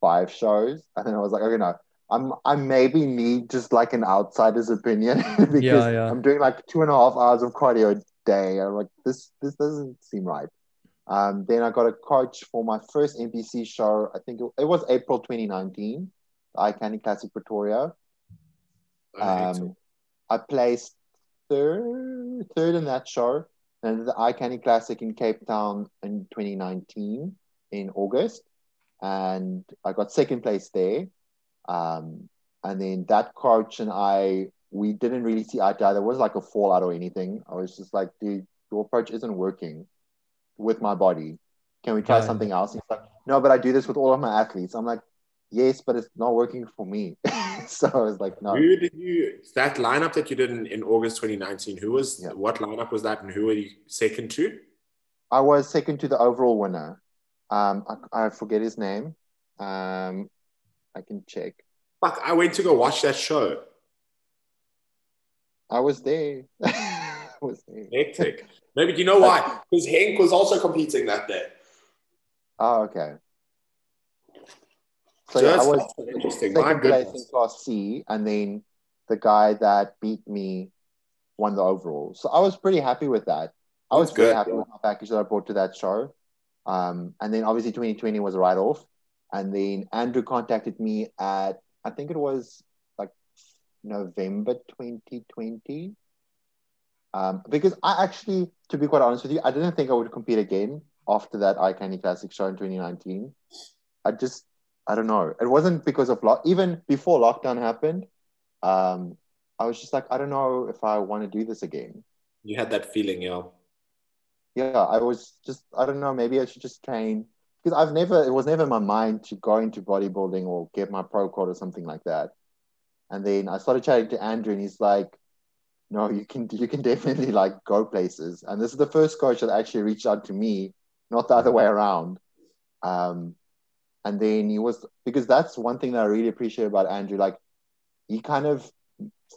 five shows, and then I was like, okay, no, I'm I maybe need just like an outsider's opinion because Yeah, yeah. I'm doing like two and a half hours of cardio a day. I'm like, this this doesn't seem right. Um, then I got a coach for my first NPC show. I think it, it was April 2019, the Iconic Classic Pretoria. I hate Um, I placed third, third in that show, and the Iconic Classic in Cape Town in 2019 in August, and I got second place there. Um, and then that coach and I, we didn't really see eye to eye. There was like a fallout or anything. I was just like, dude, your approach isn't working with my body. Can we try Yeah. something else? He's like, no, but I do this with all of my athletes. I'm like, yes, but it's not working for me. so I was like, no. Who did you that lineup that you did in, in August 2019? Who was Yeah. what lineup was that, and who were you second to? I was second to the overall winner. Um, I, I forget his name. Um, I can check. Fuck, I went to go watch that show. I was there. I was there. Hectic. Maybe do you know why? Because Henk was also competing that day. Oh, okay. So yeah, I was interesting. My place in. Class C, and then the guy that beat me won the overall. So I was pretty happy with that. I was That's good, happy yeah. with my package that I brought to that show. Um, and then obviously 2020 was a write off. And then Andrew contacted me at, I think it was like November 2020. Um, because I actually, to be quite honest with you, I didn't think I would compete again after that iCandy Classic show in 2019. I just, I don't know. It wasn't because of lock, even before lockdown happened. Um, I was just like, I don't know if I want to do this again. You had that feeling, yeah. Yeah, I was just, I don't know, maybe I should just train because I've never, it was never in my mind to go into bodybuilding or get my pro card or something like that. And then I started chatting to Andrew, and he's like, "No, you can, you can definitely like go places." And this is the first coach that actually reached out to me, not the other way around. Um, and then he was because that's one thing that I really appreciate about Andrew. Like, he kind of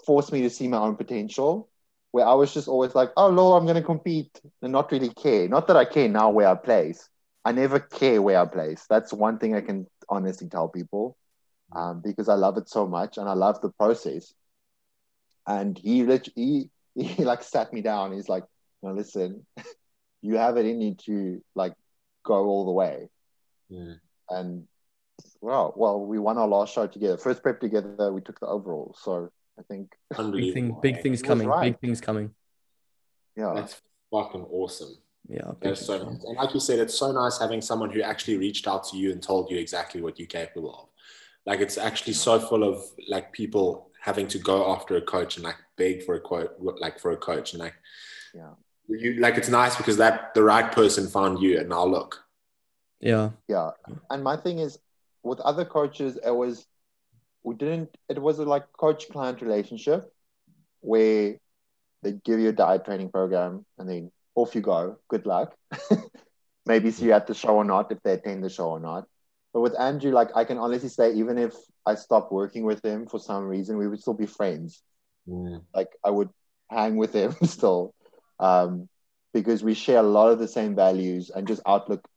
forced me to see my own potential where I was just always like, oh, Lord, I'm going to compete and not really care. Not that I care now where I place. I never care where I place. That's one thing I can honestly tell people um, because I love it so much and I love the process. And he, he, he like sat me down. He's like, no, listen, you have it in you to like go all the way. Mm. And well, well, we won our last show together. First prep together, we took the overall. So I think, Big thing, big things coming. right. Big things coming. yeah, That's fucking awesome. Yeah. That's so nice. And like you said, it's so nice having someone who actually reached out to you and told you exactly what you're capable of. Like it's actually so full of like people having to go after a coach and like beg for a quote, like for a coach, and like yeah. you like it's nice because that the right person found you, and now look. Yeah. Yeah. And my thing is with other coaches, it was we didn't it was a like coach client relationship where they give you a diet training program and then off you go. Good luck. Maybe see you at the show or not, if they attend the show or not. But with Andrew, like I can honestly say, even if I stopped working with him for some reason, we would still be friends. Like I would hang with him still. Um, because we share a lot of the same values and just outlook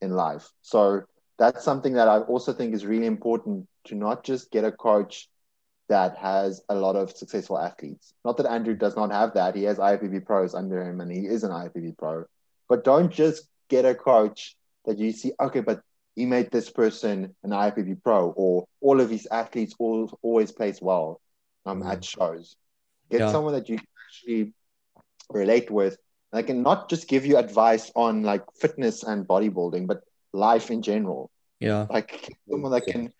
in life. So that's something that I also think is really important to not just get a coach that has a lot of successful athletes. Not that Andrew does not have that. He has IFBB pros under him and he is an IFBB pro. But don't just get a coach that you see, okay, but he made this person an IFBB pro or all of his athletes all, always place well um, Mhm. at shows. Get Yeah. someone that you can actually relate with. They can not just give you advice on like fitness and bodybuilding, but life in general. Yeah. Like someone that can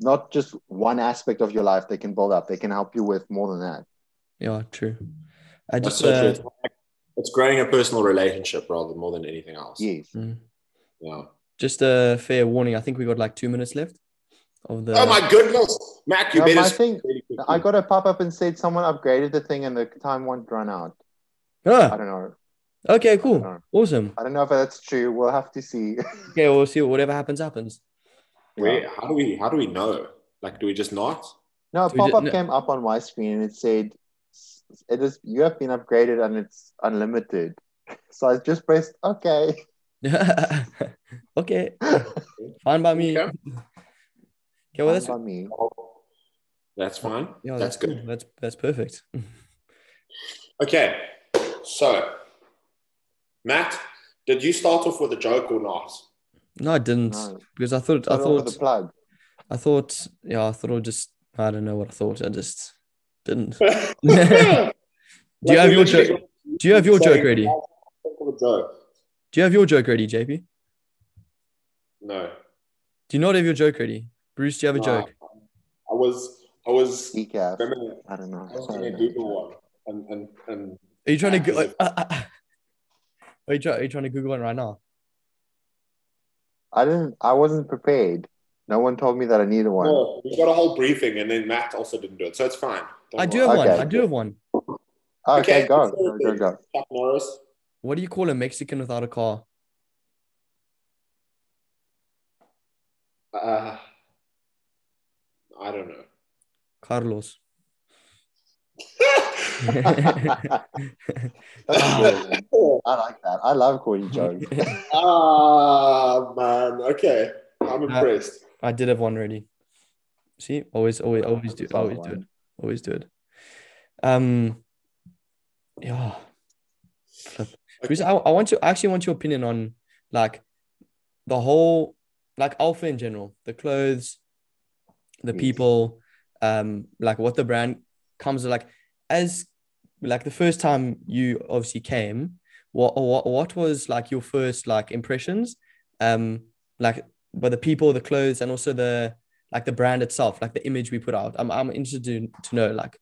not just one aspect of your life they can build up. They can help you with more than that. Yeah. True. I just so true. uh, It's, like- it's growing a personal relationship rather more than anything else. Yes. mm, Yeah. just a fair warning. I think we got like two minutes left of the. Oh my goodness, Mac, you No, better. my thing, really. I got a pop up and said someone upgraded the thing and the time won't run out. I Ah, don't know. okay. Cool. No. Awesome. I don't know if that's true. We'll have to see. Okay. We'll see. Whatever happens, happens. Wait, how do we how do we know? Like, do we just not? No, a So we pop up did- came up on my screen and it said, "It is you have been upgraded and it's unlimited." So I just pressed okay. okay. Fine by me. Okay. Okay. Well, that's Fine by me. That's fine. yeah. that's, That's, good. cool. That's that's perfect. Okay, so Matt, did you start off with a joke or not? No, I didn't No. because I thought I Put it over the thought plug. I thought yeah I thought I just I don't know what I thought I just didn't. do Do you have your joke? Do you have your joke ready? Think of a joke. Do you have your joke ready, JP? No. Do you not have your joke ready? Bruce, do you have a No. joke? I was I was Decaf. gonna, I don't know. I was gonna don't. Google one and and, and Are you trying to go? Yeah. are you trying? Are you trying to Google one right now? I didn't. I wasn't prepared. No one told me that I needed one. no, we got a whole briefing and then Matt also didn't do it, so it's fine. Don't I do worry. have one. I do have one. Okay, Okay, go. Go, go, go. Chuck Norris. What do you call a Mexican without a car? Uh, I don't know. Carlos. That's. I like that. I love corny jokes. ah, man. Okay. I'm impressed. I did have one ready. See, always, always, always do, That's a solid always do it, always do it. Um, yeah. Flip. Chris, I, I want to I actually want your opinion on like the whole like alpha in general, the clothes, the Yes. people, um, like what the brand comes like as like the first time you obviously came. What what what was like your first like impressions? Um, like by the people, the clothes, and also the like the brand itself, like the image we put out. I'm I'm interested to, to know like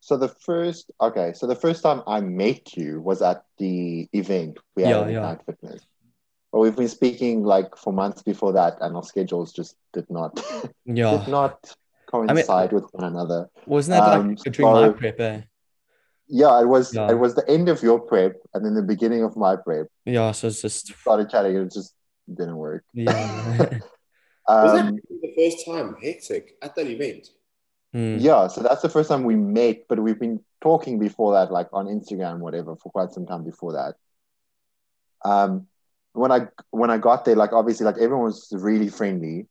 So the first, okay, so the first time I met you was at the event we had Yeah, at yeah. Ignite Fitness. But we've been speaking like for months before that, and our schedules just did not yeah. did not coincide with one another. Wasn't that like Um, during my prep? Eh? Yeah, it was Yeah. it was the end of your prep and then the beginning of my prep. Yeah, so it's just Started chatting, and it just didn't work. yeah. Was that Um, the first time? Hectic at that event. Mm. yeah, so that's the first time we met, but we've been talking before that, like on Instagram, whatever, for quite some time before that. Um, when I when I got there, like obviously, like everyone was really friendly,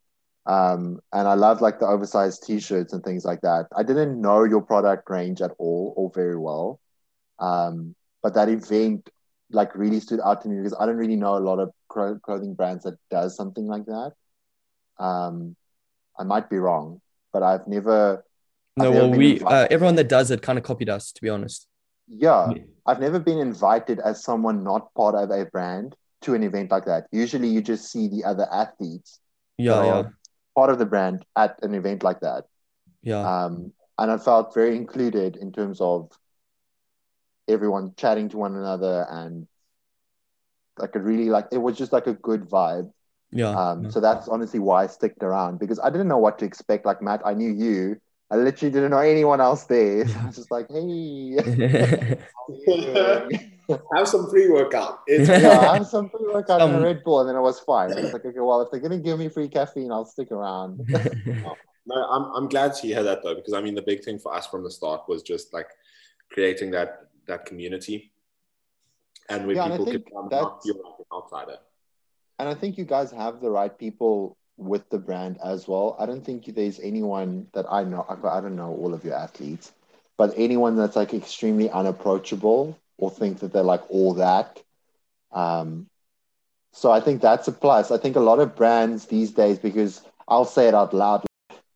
um, and I loved like the oversized T-shirts and things like that. I didn't know your product range at all or very well, um, but that event like really stood out to me because I don't really know a lot of clo- clothing brands that does something like that. Um, I might be wrong, but I've never No, I've never well, we uh, everyone that does it kind of copied us, to be honest. Yeah, I've never been invited as someone not part of a brand to an event like that. Usually, you just see the other athletes Yeah, yeah, are part of the brand at an event like that. yeah, Um, and I felt very included in terms of everyone chatting to one another and like a really like it was just like a good vibe. yeah. Um, so that's honestly why I sticked around because I didn't know what to expect. Like Matt, I knew you. I literally didn't know anyone else there. So I was just like, hey, yeah. how are you doing? Have some free workout. It's yeah, I have some free workout and Some- a um, Red Bull, and then it was fine. It's like, okay, well, if they're gonna give me free caffeine, I'll stick around. No, I'm, I'm glad to hear that though, because I mean, the big thing for us from the start was just like creating that that community, and where Yeah, I people could think come that's- not feel like an outsider. And I think you guys have the right people with the brand as well. I don't think there's anyone that I know. I I don't know all of your athletes, but anyone that's like extremely unapproachable or think that they're like all that. Um, so I think that's a plus. I think a lot of brands these days, because I'll say it out loud,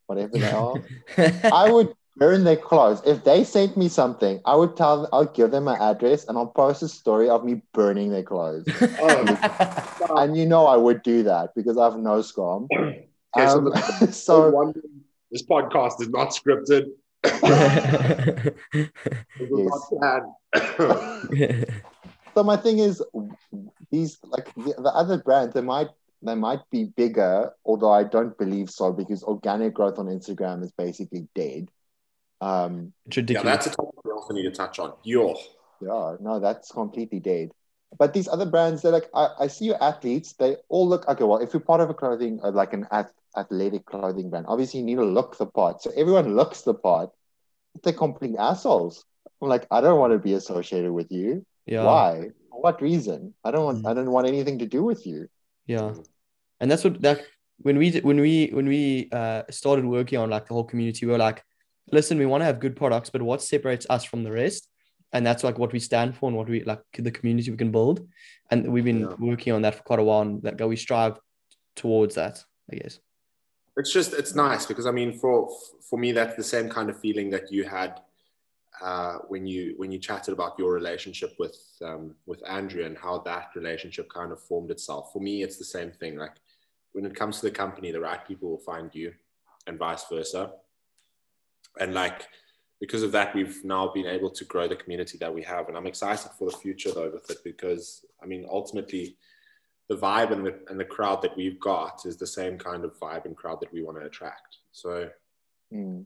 whatever they are. I would burn their clothes. If they sent me something, I would tell them, I'll give them my address and I'll post a story of me burning their clothes. Oh, and you know I would do that because I have no scum. Okay, so Um, the- so this podcast is not scripted. It was not planned. so my thing is these like the, the other brands they might they might be bigger, although I don't believe so because organic growth on Instagram is basically dead. Um, It's yeah, that's a topic we also need to touch on. Yo, Yeah, no, that's completely dead. But these other brands, they're like, I, I see your athletes, they all look, okay, well, if you're part of a clothing, uh, like an ath- athletic clothing brand, obviously you need to look the part. So everyone looks the part. They're complete assholes. I'm like, I don't want to be associated with you. yeah. Why? For what reason? I don't want, Mm. I don't want anything to do with you. Yeah, and that's what that when we when we when we uh started working on like the whole community, we were like, listen, we want to have good products, but what separates us from the rest? And that's like what we stand for and what we like the community we can build. And we've been Yeah. working on that for quite a while, and that go we strive towards that, I guess. It's just it's nice because I mean, for for me, that's the same kind of feeling that you had uh, when you when you chatted about your relationship with um, with Andrew and how that relationship kind of formed itself. For me, it's the same thing. Like when it comes to the company, the right people will find you, and vice versa. And like because of that, we've now been able to grow the community that we have, and I'm excited for the future though with it because I mean, ultimately. The vibe and the, and the crowd that we've got is the same kind of vibe and crowd that we want to attract. So Mm.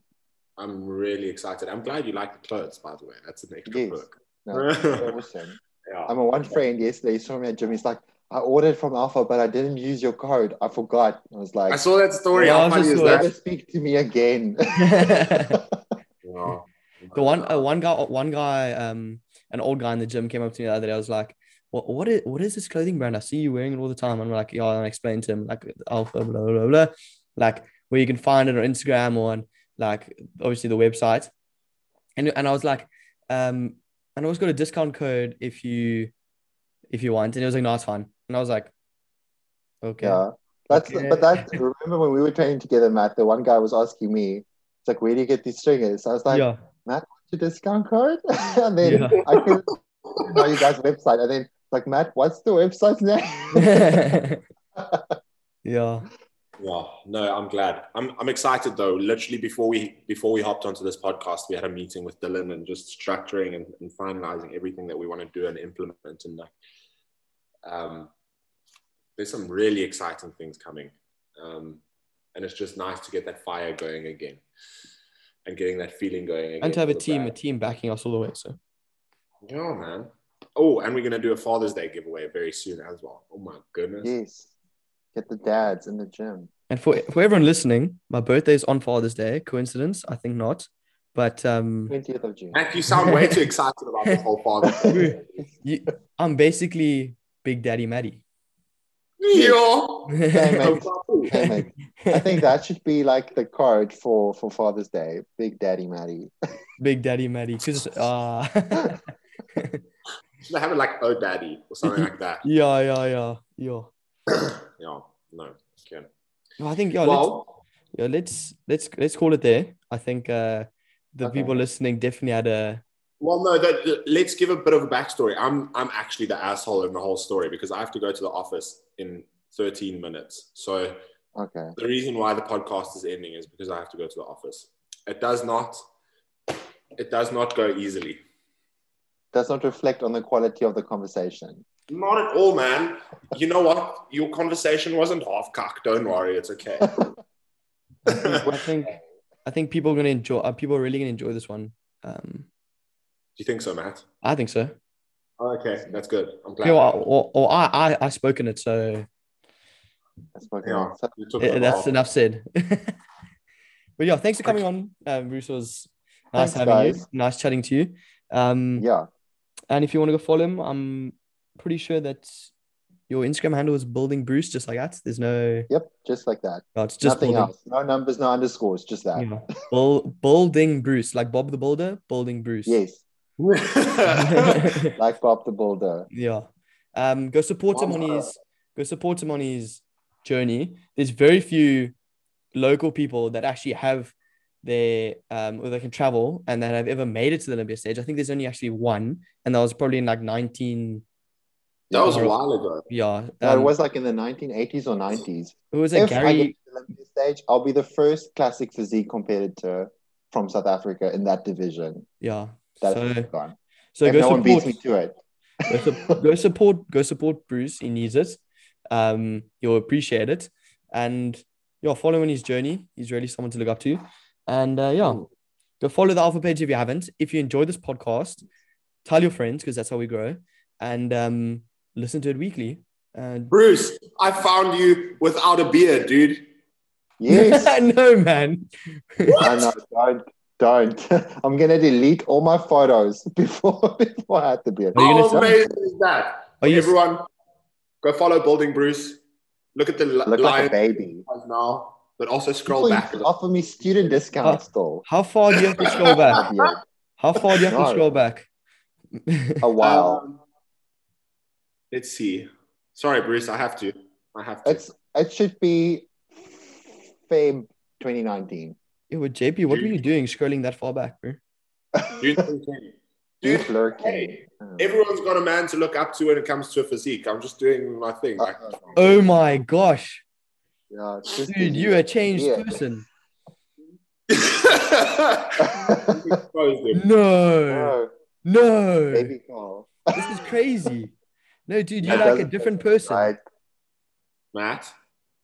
I'm really excited. I'm glad you like the clothes, by the way. That's an extra Yes. perk. No, awesome. Yeah. I'm a one friend yesterday, he saw me at gym. He's like, I ordered from Alpha, but I didn't use your code. I forgot. I was like, I saw that story. Yeah, I How was funny just is like- never that? speak to me again. Yeah. The one uh, one guy one guy um an old guy in the gym came up to me the other day. I was like, what what is what is this clothing brand? I see you wearing it all the time. I'm like, yeah, and I explained to him like alpha blah blah blah, like where you can find it on Instagram or on like obviously the website. And and I was like, um, and I always got a discount code if you if you want. And he was like, no, it's fine. And I was like, okay. Yeah. That's Okay. but that remember when we were training together, Matt, the one guy was asking me, it's like, where do you get these stringers? I was like, yeah. what's your discount code? and then Yeah. I know you guys' website. And then like, Matt, what's the website name? yeah. Yeah, no, I'm glad. I'm I'm excited though. Literally before we before we hopped onto this podcast, we had a meeting with Dylan and just structuring and, and finalizing everything that we want to do and implement. And like, um, there's some really exciting things coming, um, and it's just nice to get that fire going again, and getting that feeling going again. And to have a for the team, a team backing us all the way. So Yeah, man. Oh, and we're gonna do a Father's Day giveaway very soon as well. Oh my goodness. yes. Get the dads in the gym. And for for everyone listening, my birthday is on Father's Day. Coincidence? I think not. But um, 20th of June. Matt, you sound way too excited about this whole Father's Day. you, I'm basically Big Daddy Maddie. Yo. Okay, No mate. problem. Okay, mate. I think that should be like the card for for Father's Day. Big Daddy Maddie. Big Daddy Maddie. Cause uh, Should I have it like Oh Daddy or something like that? yeah, yeah, yeah, yeah. yeah, no. Okay. No, I think yeah. let's, Well, yeah, let's let's let's call it there. I think uh, the Okay. people listening definitely had a well, no. That, that- let's give a bit of a backstory. I'm I'm actually the asshole in the whole story because I have to go to the office in 13 minutes. So Okay. the reason why the podcast is ending is because I have to go to the office. It does not. It does not go easily. Does not reflect on the quality of the conversation. Not at all, man. You know what? Your conversation wasn't half cock. Don't worry, it's okay. I think I think people are gonna enjoy. Uh, people are really gonna enjoy this one. Um, Do you think so, Matt? I think so. Okay, that's good. I'm glad. Yeah, or, or, or I I I spoken it, so That's what Yeah, so- you took the that's enough said. but yeah, thanks for coming on. Um, Bruce was nice Thanks, having you. Nice chatting to you. Um, yeah. And if you want to go follow him, I'm pretty sure that your Instagram handle is building Bruce, just like that. There's no, Yep. Just like that. no, it's just Nothing building, else. No numbers, no underscores. Just that. Yeah. Bull, building Bruce, like Bob the Builder, building Bruce. Yes. Like Bob the Builder. yeah. Um, go support him on his go support him on his journey. There's very few local people that actually have their um or they can travel and that have ever made it to the Olympia stage. I think there's only actually one, and that was probably in like 19. that was a while ago. Yeah, No, it um, was like in the 1980s or 90s. it was a if I get Gary. to the Olympia stage, I'll be the first classic physique competitor from South Africa in that division. Yeah, That's so gone. so if go no one beats support. me to it. go, su- go support go support Bruce. He needs it. Um, you'll appreciate it, and yeah, follow in his journey. He's really someone to look up to, and uh, yeah, go follow the Alpha page if you haven't. If you enjoy this podcast, tell your friends because that's how we grow, and um, listen to it weekly. And Bruce, I found you without a beard, dude. Yes. no man, I know. Don't. Don't. I'm gonna delete all my photos before before I had to be. Are you gonna How amazing is that? Are you- Everyone, go follow Building Bruce. Look at the li- Look like a baby. now, but also scroll People back. used offer me student discount Oh. still. how far do you have to scroll back? How far do you have to scroll back? a while. Um, let's see. Sorry, Bruce, I have to. I have to. It's it should be Feb 2019. Yeah, but JP, what were you doing scrolling that far back, bro? Dude, dude, Deep lurking. hey, everyone's got a man to look up to when it comes to a physique. I'm just doing my thing. Like, Oh my gosh, yeah, it's dude, you are a changed yeah. person. No, No, no, baby Carl. this is crazy. No, dude, you're like a different person. Right. Matt,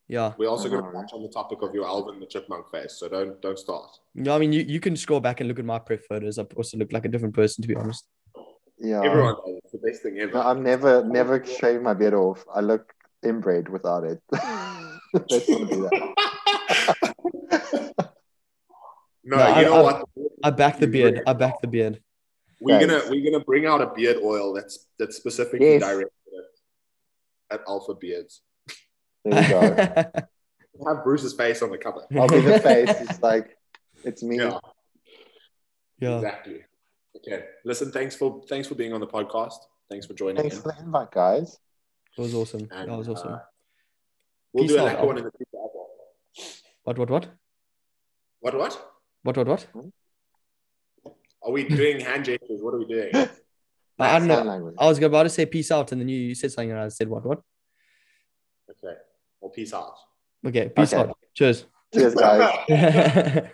Yeah, we're also going to Uh-huh. touch on the topic of your Alvin the Chipmunk face, so don't don't start. no, I mean, you, you can scroll back and look at my prep photos. I also look like a different person, to be honest. Yeah. Everyone does. It's the the best thing ever. No, I'm never, never shaving my beard off. I look inbred without it. Let's not do that. no, No, you I- know I- what? I back the beard. I back the beard. We're Thanks. gonna we're gonna bring out a beard oil that's that's specifically Yes. directed at, at alpha beards. There you go. Have Bruce's face on the cover. I'll be the face. It's like, it's me. Yeah, yeah. exactly. Okay. Listen, thanks for thanks for being on the podcast. Thanks for joining Thanks in. for the invite, guys. It was awesome. And, That was awesome. uh, We'll Peace do a out, lacquer one in the future. as. What? What? What? What what? What? What? What? Are we doing hand gestures? What are we doing? I, I don't know. I was about to say peace out, and then you, you said something, and I said what? What? Okay. Well, peace out. Okay. Peace Okay. out. Cheers. Cheers, guys.